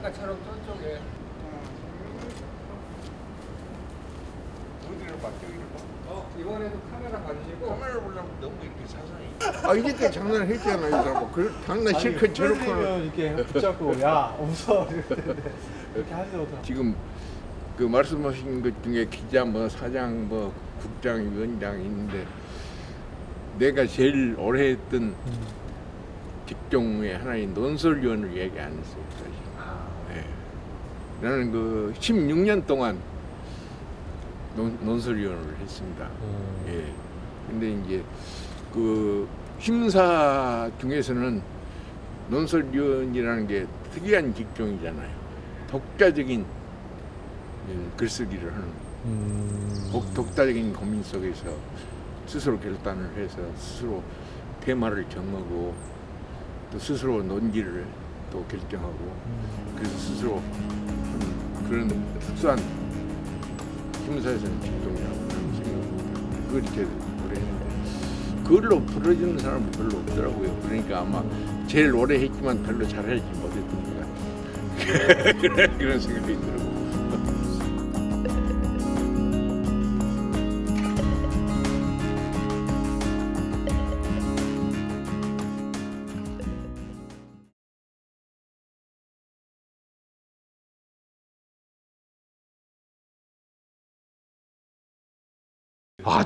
아까처럼 저쪽에 어디를 봐 저기를 봐. 어 이번에도 카메라 가지시고 카메라 보려면 너무 이렇게 사상이. 아 이렇게 장난했잖아 이거 그 장난 실컷 저렇게 면 이렇게 붙잡고 야 웃어 이럴 텐데 이렇게 못하고 지금 그 말씀하신 것 중에 기자 뭐 사장 뭐 국장 위원장 있는데 내가 제일 오래 했던 직종의 하나인 논설위원을 얘기 안 했어요. 사실. 네. 나는 그 16년 동안 논, 논설위원을 했습니다. 예. 근데 이제 그 심사 중에서는 논설위원이라는 게 특이한 직종이잖아요. 독자적인 예, 글쓰기를 하는 독, 독자적인 고민 속에서 스스로 결단을 해서 스스로 테마를 정하고 또 스스로 논지를 또 결정하고 그래서 스스로 그런 특수한 심사에서는 직종이라고 저는 생각합니다. 그걸 이렇게 오래 했는데 그걸로 부러지는 사람은 별로 없더라고요. 그러니까 아마 제일 오래 했지만 별로 잘하지 못했던 것 같아요. 그런 생각이 들어요.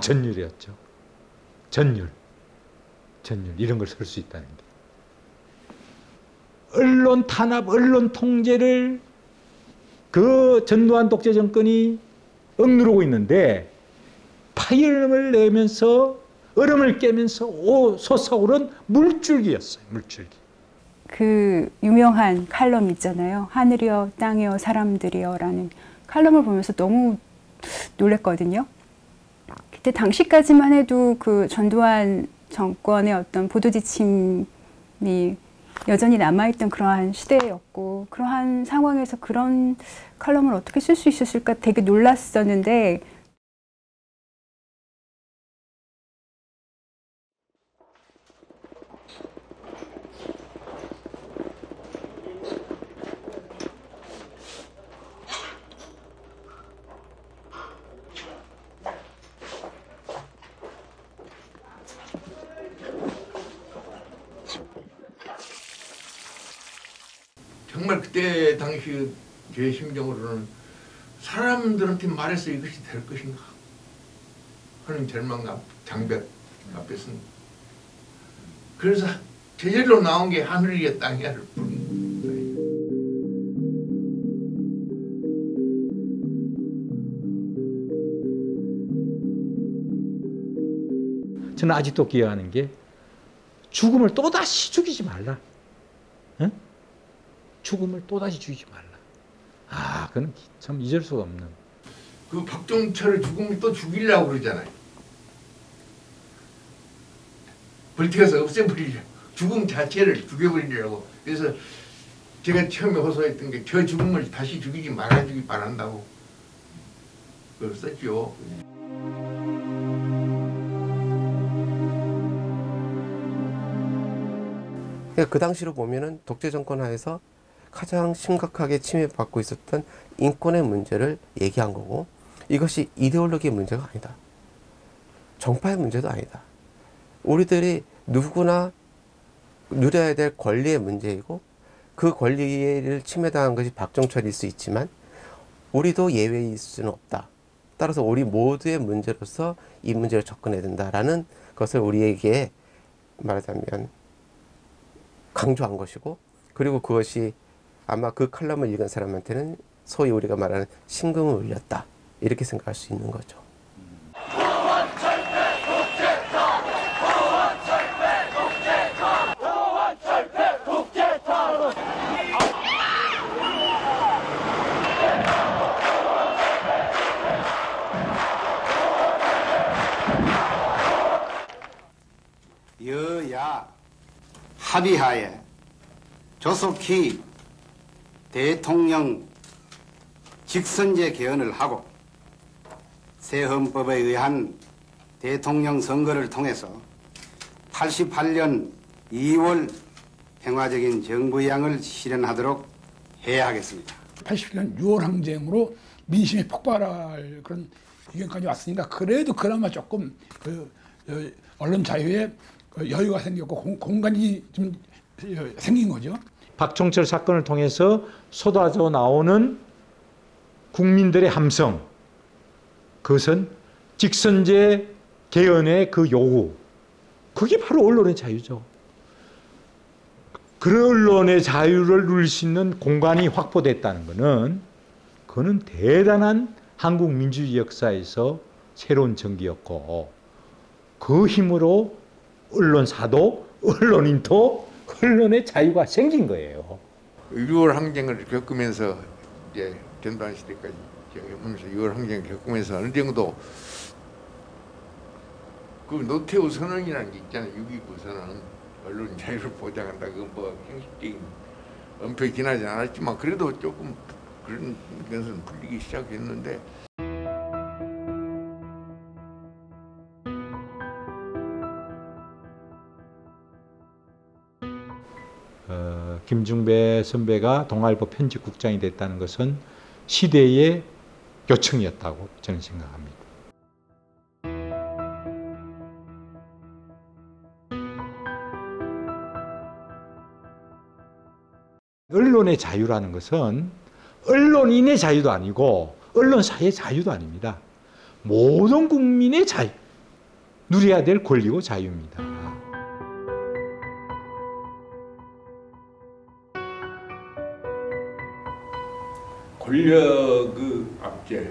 전율이었죠. 전율, 전율 이런 걸 쓸 수 있다는 게. 언론 탄압, 언론 통제를 그 전두환 독재 정권이 억누르고 있는데 파열음을 내면서 얼음을 깨면서 오 솟아오른 물줄기였어요. 물줄기. 그 유명한 칼럼 있잖아요. 하늘이여 땅이여 사람들이여라는 칼럼을 보면서 너무 놀랬거든요. 그때 당시까지만 해도 그 전두환 정권의 어떤 보도 지침이 여전히 남아있던 그러한 시대였고 그러한 상황에서 그런 칼럼을 어떻게 쓸 수 있었을까 되게 놀랐었는데 정말 그때 당시 제 심정으로는 사람들한테 말해서 이것이 될 것인가 하는 절망 앞, 장벽 앞에서는 그래서 제절로 나온 게 하늘이야 땅이야를 부른. 저는 아직도 기억하는 게 죽음을 또다시 죽이지 말라. 응? 죽음을 또다시 죽이지 말라. 아, 그건 참 잊을 수가 없는. 그 박종철을 죽으면 또 죽이려고 그러잖아요. 벌티가서 없애버리려. 죽음 자체를 죽여버리려고. 그래서 제가 처음에 호소했던 게 저 죽음을 다시 죽이지 말아주기 바란다고 그걸 썼죠. 그러니까 그 당시로 보면은 독재 정권 하에서 가장 심각하게 침해받고 있었던 인권의 문제를 얘기한 거고 이것이 이데올로기의 문제가 아니다. 정파의 문제도 아니다. 우리들이 누구나 누려야 될 권리의 문제이고 그 권리를 침해당한 것이 박정철일 수 있지만 우리도 예외일 수는 없다. 따라서 우리 모두의 문제로서 이 문제를 접근해야 된다라는 것을 우리에게 말하자면 강조한 것이고 그리고 그것이 아마 그 칼럼을 읽은 사람한테는 소위 우리가 말하는 심금을 울렸다 이렇게 생각할 수 있는 거죠. 여야 합의하에 조속히 대통령 직선제 개헌을 하고 새 헌법에 의한 대통령 선거를 통해서 88년 2월 평화적인 정부 양을 실현하도록 해야 하겠습니다. 80년 6월 항쟁으로 민심이 폭발할 그런 위기까지 왔으니까 그래도 그나마 조금 그 어, 언론 자유에 그 여유가 생겼고 공, 공간이 좀 어, 생긴 거죠. 박종철 사건을 통해서 쏟아져 나오는 국민들의 함성, 그것은 직선제 개헌의 그 요구, 그게 바로 언론의 자유죠. 그 언론의 자유를 누릴 수 있는 공간이 확보됐다는 것은 그는 대단한 한국 민주주의 역사에서 새로운 전기였고 그 힘으로 언론사도 언론인도 언론의 자유가 생긴 거예요. 6월 항쟁을 겪으면서 이제 전두환 시대까지 겪으면서 6월 항쟁을 겪으면서 어느 정도 그 노태우 선언이라는 게 있잖아요. 6.29 선언 언론 자유를 보장한다. 그뭐 형식적인 엄격히 지나지 않았지만 그래도 조금 그런 것은 풀리기 시작했는데 김중배 선배가 동아일보 편집국장이 됐다는 것은 시대의 요청이었다고 저는 생각합니다. 언론의 자유라는 것은 언론인의 자유도 아니고 언론사의 자유도 아닙니다. 모든 국민의 자유, 누려야 될 권리고 자유입니다. 권력의 압제,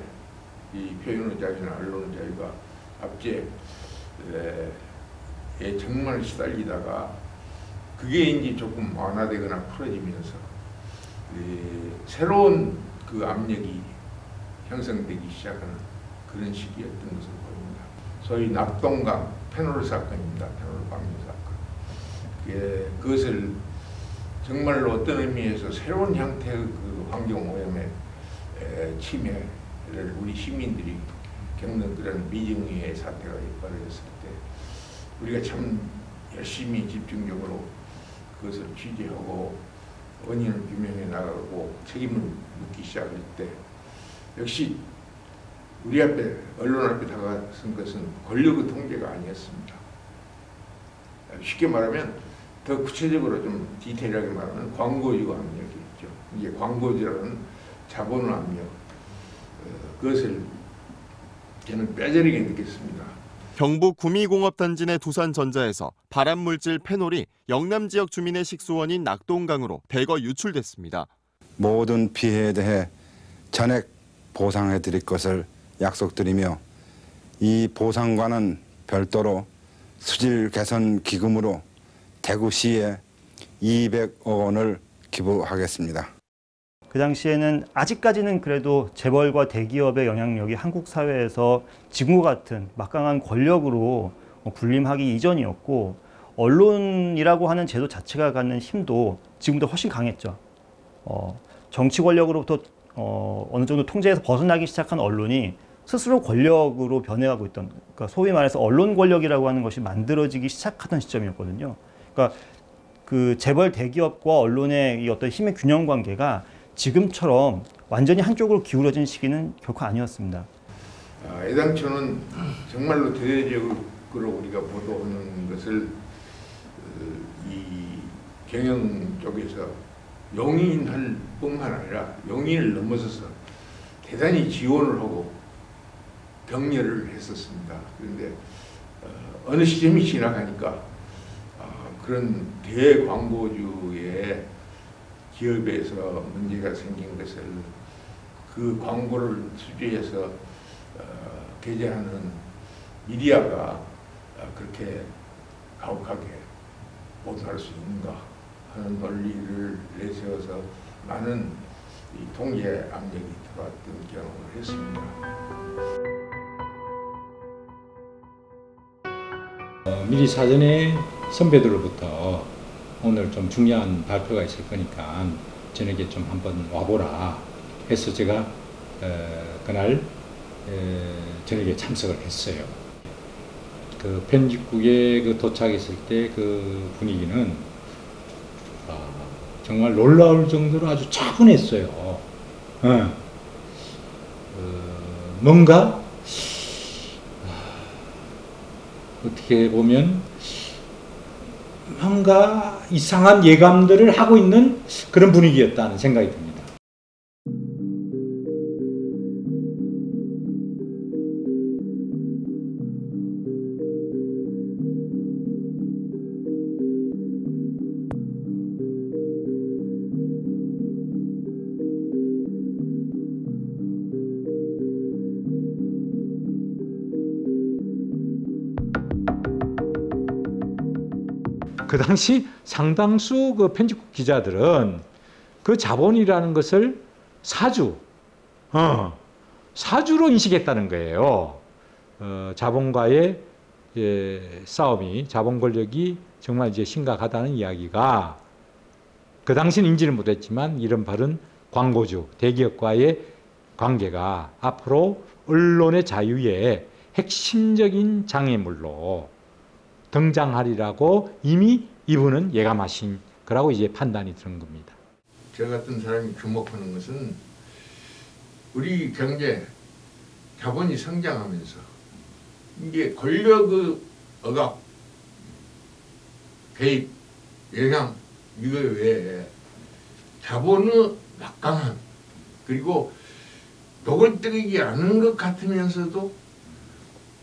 이 표현의 자유나 언론의 자유가 압제에 정말 시달리다가 그게 이제 조금 완화되거나 풀어지면서 이 새로운 그 압력이 형성되기 시작하는 그런 시기였던 것으로 보입니다. 소위 낙동강 페놀 사건입니다. 페놀 방류 사건. 예, 그것을 정말로 어떤 의미에서 새로운 형태의 그 환경 오염의 에, 침해를 우리 시민들이 겪는 그런 미정의의 사태가 벌어졌을 때 우리가 참 열심히 집중적으로 그것을 취재하고 원인을 규명해 나가고 책임을 묻기 시작할 때 역시 우리 앞에 언론 앞에 다가선 것은 권력의 통제가 아니었습니다. 쉽게 말하면 더 구체적으로 좀 디테일하게 말하면 광고주 압력이었죠. 이게 광고주라는 자본 압력 어, 그것을 저는 뼈저리게 느꼈습니다. 경북 구미공업단지 내 두산전자에서 발암물질 페놀이 영남 지역 주민의 식수원인 낙동강으로 대거 유출됐습니다. 모든 피해에 대해 전액 보상해 드릴 것을 약속드리며 이 보상과는 별도로 수질 개선 기금으로 대구시에 200억 원을 기부하겠습니다. 그 당시에는 아직까지는 그래도 재벌과 대기업의 영향력이 한국 사회에서 지금과 같은 막강한 권력으로 군림하기 이전이었고 언론이라고 하는 제도 자체가 갖는 힘도 지금보다 훨씬 강했죠. 어, 정치 권력으로부터 어, 어느 정도 통제에서 벗어나기 시작한 언론이 스스로 권력으로 변해가고 있던, 그러니까 소위 말해서 언론 권력이라고 하는 것이 만들어지기 시작하던 시점이었거든요. 그러니까 그 재벌 대기업과 언론의 이 어떤 힘의 균형 관계가 지금처럼 완전히 한쪽으로 기울어진 시기는 결코 아니었습니다. 아, 애당초는 정말로 대대적으로 우리가 보도하는 것을 어, 이 경영 쪽에서 용인할 뿐만 아니라 용인을 넘어서서 대단히 지원을 하고 격려를 했었습니다. 그런데 어, 어느 시점이 지나가니까 아, 그런 대광고주의 기업에서 문제가 생긴 것을 그 광고를 수주해서 어, 게재하는 미디어가 어, 그렇게 가혹하게 보도할 수 있는가 하는 논리를 내세워서 많은 이 통제 압력이 들어왔던 경험을 했습니다. 어, 미리 사전에 선배들로부터 오늘 좀 중요한 발표가 있을 거니까 저녁에 좀 한번 와보라 해서 제가 어, 그날 에, 저녁에 참석을 했어요. 그 편집국에 그 도착했을 때 그 분위기는 아, 정말 놀라울 정도로 아주 차분했어요. 어. 어, 뭔가 어떻게 보면 뭔가 이상한 예감들을 하고 있는 그런 분위기였다는 생각이 듭니다. 당시 상당수 그 편집국 기자들은 그 자본이라는 것을 사주, 어, 사주로 인식했다는 거예요. 어, 자본과의 예, 싸움이 자본 권력이 정말 이제 심각하다는 이야기가 그 당시는 인지를 못했지만 이런 바른 광고주 대기업과의 관계가 앞으로 언론의 자유의 핵심적인 장애물로 등장하리라고 이미 이분은 예감하신 거라고 이제 판단이 드는 겁니다. 저 같은 사람이 주목하는 것은 우리 경제 자본이 성장하면서 이게 권력의 억압, 개입, 영향 이거 외에 자본의 막강함 그리고 노골뜨리지 않은 것 같으면서도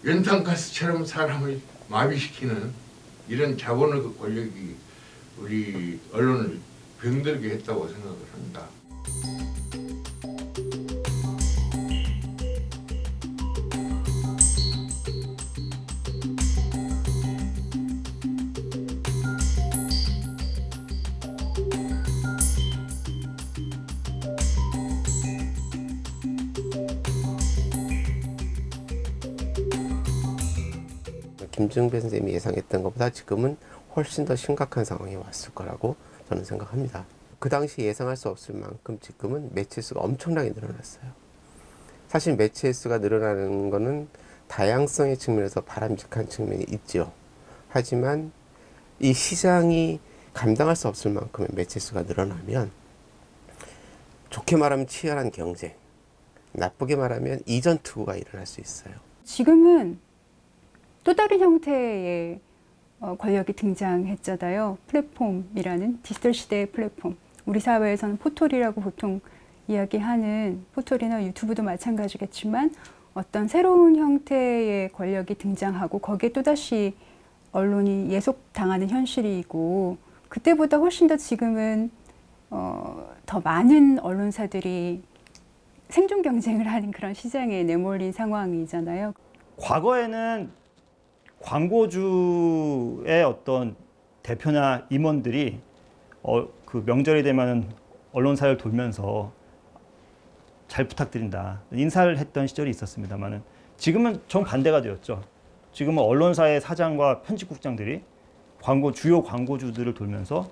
연탄가스처럼 사람을 마비시키는 이런 자본의 그 권력이 우리 언론을 병들게 했다고 생각을 합니다. 김증배 선생님이 예상했던 것보다 지금은 훨씬 더 심각한 상황이 왔을 거라고 저는 생각합니다. 그 당시 예상할 수 없을 만큼 지금은 매체 수가 엄청나게 늘어났어요. 사실 매체 수가 늘어나는 것은 다양성의 측면에서 바람직한 측면이 있죠. 하지만 이 시장이 감당할 수 없을 만큼의 매체 수가 늘어나면 좋게 말하면 치열한 경쟁, 나쁘게 말하면 이전 투구가 일어날 수 있어요. 지금은 또 다른 형태의 어, 권력이 등장했잖아요. 플랫폼이라는 디지털 시대의 플랫폼. 우리 사회에서는 포털이라고 보통 이야기하는 포털이나 유튜브도 마찬가지겠지만 어떤 새로운 형태의 권력이 등장하고 거기에 또다시 언론이 예속당하는 현실이고 그때보다 훨씬 더 지금은 어, 더 많은 언론사들이 생존 경쟁을 하는 그런 시장에 내몰린 상황이잖아요. 과거에는 광고주의 어떤 대표나 임원들이 어, 그 명절이 되면 언론사를 돌면서 잘 부탁드린다 인사를 했던 시절이 있었습니다만은 지금은 정 반대가 되었죠. 지금은 언론사의 사장과 편집국장들이 광고 주요 광고주들을 돌면서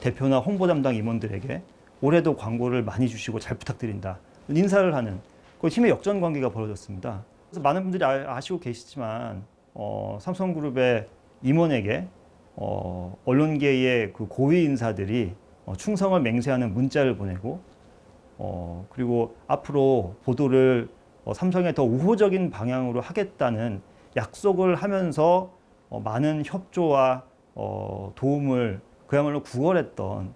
대표나 홍보 담당 임원들에게 올해도 광고를 많이 주시고 잘 부탁드린다 인사를 하는 그 힘의 역전 관계가 벌어졌습니다. 그래서 많은 분들이 아, 아시고 계시지만 어, 삼성그룹의 임원에게 어, 언론계의 그 고위 인사들이 어, 충성을 맹세하는 문자를 보내고 어, 그리고 앞으로 보도를 어, 삼성에 더 우호적인 방향으로 하겠다는 약속을 하면서 어, 많은 협조와 어, 도움을 그야말로 구걸했던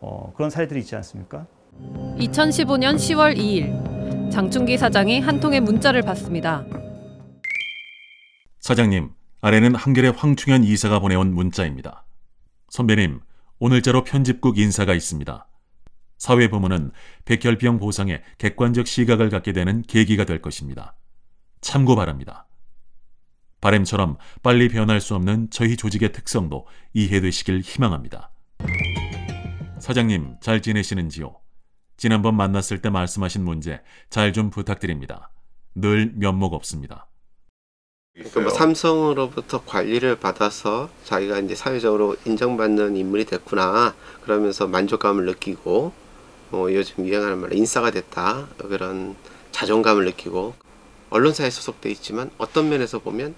어, 그런 사례들이 있지 않습니까? 2015년 10월 2일 장충기 사장이 한 통의 문자를 받습니다. 사장님, 아래는 한결의 황충현 이사가 보내온 문자입니다. 선배님, 오늘자로 편집국 인사가 있습니다. 사회부문은 백혈병 보상에 객관적 시각을 갖게 되는 계기가 될 것입니다. 참고 바랍니다. 바램처럼 빨리 변할 수 없는 저희 조직의 특성도 이해되시길 희망합니다. 사장님, 잘 지내시는지요? 지난번 만났을 때 말씀하신 문제 잘 좀 부탁드립니다. 늘 면목 없습니다. 그러니까 뭐 삼성으로부터 관리를 받아서 자기가 이제 사회적으로 인정받는 인물이 됐구나 그러면서 만족감을 느끼고 어, 요즘 유행하는 말로 인싸가 됐다 그런 자존감을 느끼고. 언론사에 소속돼 있지만 어떤 면에서 보면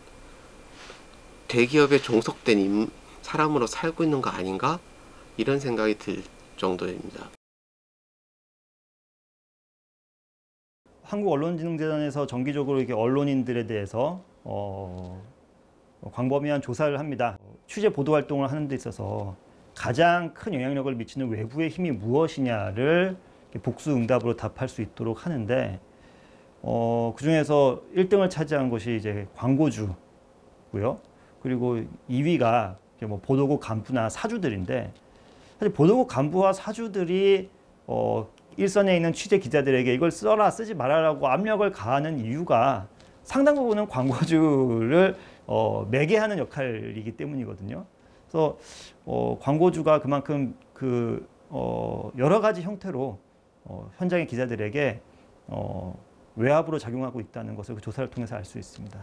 대기업에 종속된 임, 사람으로 살고 있는 거 아닌가? 이런 생각이 들 정도입니다. 한국 언론진흥재단에서 정기적으로 이렇게 언론인들에 대해서 어, 광범위한 조사를 합니다. 취재 보도 활동을 하는 데 있어서 가장 큰 영향력을 미치는 외부의 힘이 무엇이냐를 복수 응답으로 답할 수 있도록 하는데 어, 그 중에서 1등을 차지한 것이 이제 광고주고요. 그리고 2위가 뭐 보도국 간부나 사주들인데 사실 보도국 간부와 사주들이 어, 일선에 있는 취재 기자들에게 이걸 써라 쓰지 말아라고 압력을 가하는 이유가 상당 부분은 광고주를 어, 매개하는 역할이기 때문이거든요. 그래서 어, 광고주가 그만큼 그 어, 여러 가지 형태로 어, 현장의 기자들에게 어, 외압으로 작용하고 있다는 것을 그 조사를 통해서 알 수 있습니다.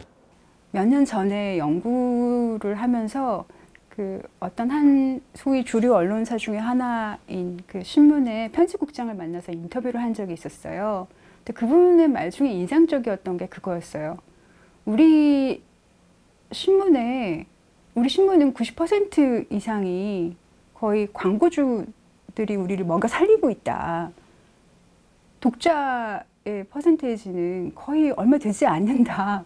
몇 년 전에 연구를 하면서 그 어떤 한 소위 주류 언론사 중에 하나인 그 신문의 편집국장을 만나서 인터뷰를 한 적이 있었어요. 근데 그분의 말 중에 인상적이었던 게 그거였어요. 우리 신문에 우리 신문은 90% 이상이 거의 광고주들이 우리를 뭔가 살리고 있다. 독자의 퍼센테이지는 거의 얼마 되지 않는다.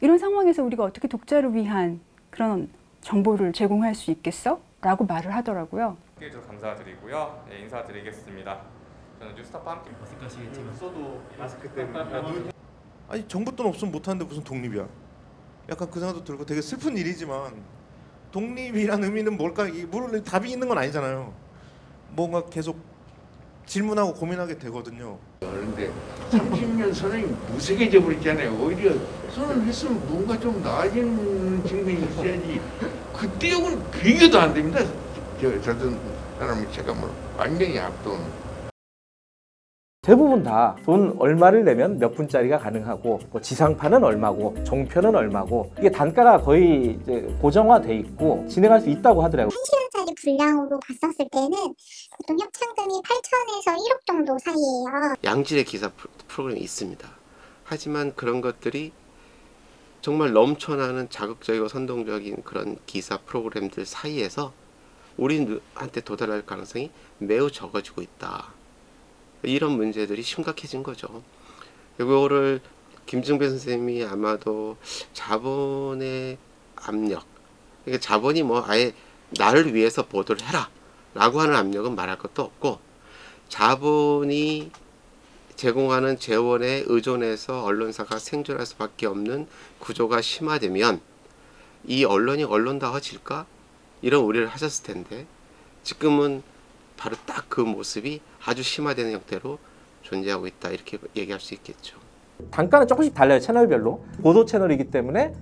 이런 상황에서 우리가 어떻게 독자를 위한 그런 정보를 제공할 수 있겠어? 라고 말을 하더라고요. 감사드리고요. 네, 인사드리겠습니다. 저는 뉴스타파 함께 어색하시겠지만 써도 마스크 때문에 아니 정부 돈 없으면 못하는데 무슨 독립이야? 약간 그 생각도 들고 되게 슬픈 일이지만 독립이라는 의미는 뭘까? 이 물론 답이 있는 건 아니잖아요. 뭔가 계속 질문하고 고민하게 되거든요. 그런데 30년 선언이 무색해져 버렸잖아요. 오히려 선언 했으면 뭔가 좀 나아지는 측면이 있어야지. 그때하고는 비교도 안 됩니다. 저, 저던 사람이 제가 뭐 완전히 압도는. 대부분 다 돈 얼마를 내면 몇 분짜리가 가능하고 뭐 지상파는 얼마고 종편은 얼마고 이게 단가가 거의 이제 고정화돼 있고 진행할 수 있다고 하더라고요. 1시간짜리 분량으로 봤었을 때는 보통 협찬금이 8천에서 1억 정도 사이예요. 양질의 기사 프로- 프로그램이 있습니다. 하지만 그런 것들이 정말 넘쳐나는 자극적이고 선동적인 그런 기사 프로그램들 사이에서 우리한테 도달할 가능성이 매우 적어지고 있다. 이런 문제들이 심각해진 거죠. 이거를 김증배 선생님이 아마도 자본의 압력, 그러니까 자본이 뭐 아예 나를 위해서 보도를 해라 라고 하는 압력은 말할 것도 없고 자본이 제공하는 재원에 의존해서 언론사가 생존할 수밖에 없는 구조가 심화되면 이 언론이 언론다워질까? 이런 우려를 하셨을 텐데 지금은 바로 딱 그 모습이 아주 심화되는 형태로 존재하고 있다 이렇게 얘기할 수 있겠죠. 단가는 조금씩 달라요 채널별로 보도 채널이기 때문에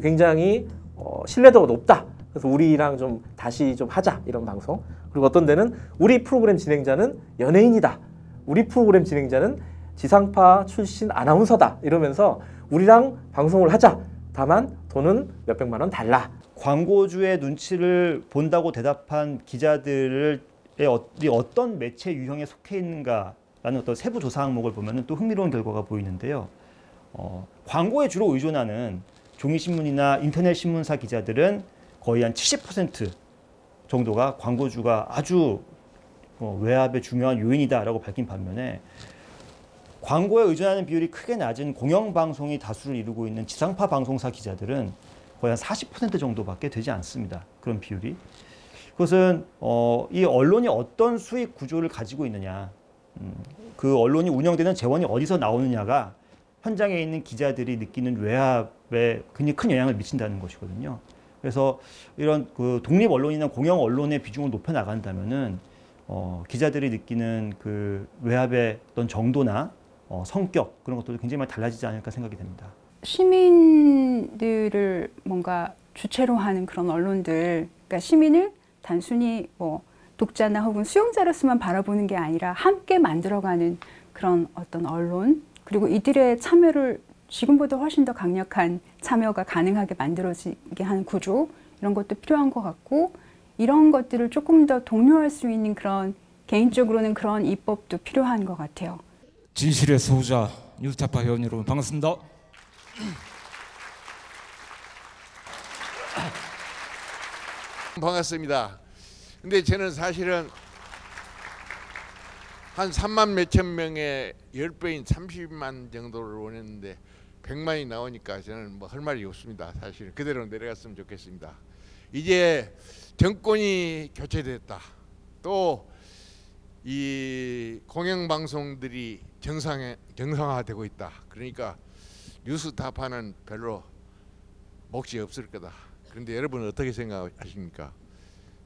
굉장히 어, 신뢰도가 높다. 그래서 우리랑 좀 다시 좀 하자 이런 방송. 그리고 어떤 데는 우리 프로그램 진행자는 연예인이다. 우리 프로그램 진행자는 지상파 출신 아나운서다. 이러면서 우리랑 방송을 하자. 다만 돈은 몇백만 원 달라. 광고주의 눈치를 본다고 대답한 기자들의 어- 어떤 매체 유형에 속해 있는가라는 어떤 세부 조사 항목을 보면 또 흥미로운 결과가 보이는데요. 어, 광고에 주로 의존하는 종이신문이나 인터넷 신문사 기자들은 거의 한 70% 정도가 광고주가 아주 어, 외압의 중요한 요인이다라고 밝힌 반면에 광고에 의존하는 비율이 크게 낮은 공영방송이 다수를 이루고 있는 지상파 방송사 기자들은 거의 한 40% 정도밖에 되지 않습니다. 그런 비율이. 그것은 어, 이 언론이 어떤 수익 구조를 가지고 있느냐, 음, 그 언론이 운영되는 재원이 어디서 나오느냐가 현장에 있는 기자들이 느끼는 외압에 굉장히 큰 영향을 미친다는 것이거든요. 그래서 이런 그 독립 언론이나 공영 언론의 비중을 높여 나간다면은 어, 기자들이 느끼는 그 외압의 어떤 정도나 어, 성격 그런 것들도 굉장히 많이 달라지지 않을까 생각이 됩니다. 시민들을 뭔가 주체로 하는 그런 언론들, 그러니까 시민을 단순히 뭐 독자나 혹은 수용자로서만 바라보는 게 아니라 함께 만들어가는 그런 어떤 언론, 그리고 이들의 참여를 지금보다 훨씬 더 강력한 참여가 가능하게 만들어지게 하는 구조, 이런 것도 필요한 것 같고, 이런 것들을 조금 더 독려할 수 있는 그런 개인적으로는 그런 입법도 필요한 것 같아요. 진실의 소자 뉴스타파 회원 여러분 반갑습니다. 반갑습니다. 근데 저는 사실은 한 3만 몇천 명의 10배인 30만 정도를 원했는데 100만이 나오니까 저는 뭐 할 말이 없습니다. 사실 그대로 내려갔으면 좋겠습니다. 이제 정권이 교체됐다. 또 이 공영방송들이 정상에 정상화되고 있다. 그러니까 뉴스 타파는 별로 몫이 없을 거다. 그런데 여러분 어떻게 생각하십니까?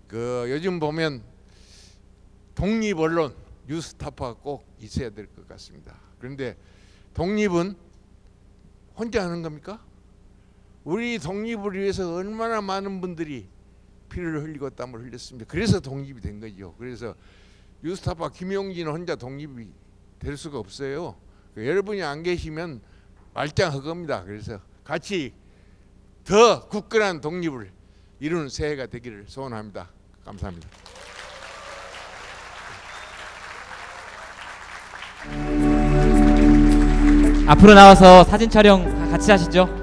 그 요즘 보면 독립 언론 뉴스타파가 꼭 있어야 될 것 같습니다. 그런데 독립은 혼자 하는 겁니까? 우리 독립을 위해서 얼마나 많은 분들이 피를 흘리고 땀을 흘렸습니다. 그래서 독립이 된 거죠. 그래서 뉴스타파 김용진 혼자 독립이 될 수가 없어요. 그 여러분이 안 계시면 말짱할 겁니다. 그래서 같이 더 굳건한 독립을 이루는 새해가 되기를 소원합니다. 감사합니다. 앞으로 나와서 사진 촬영 같이 하시죠.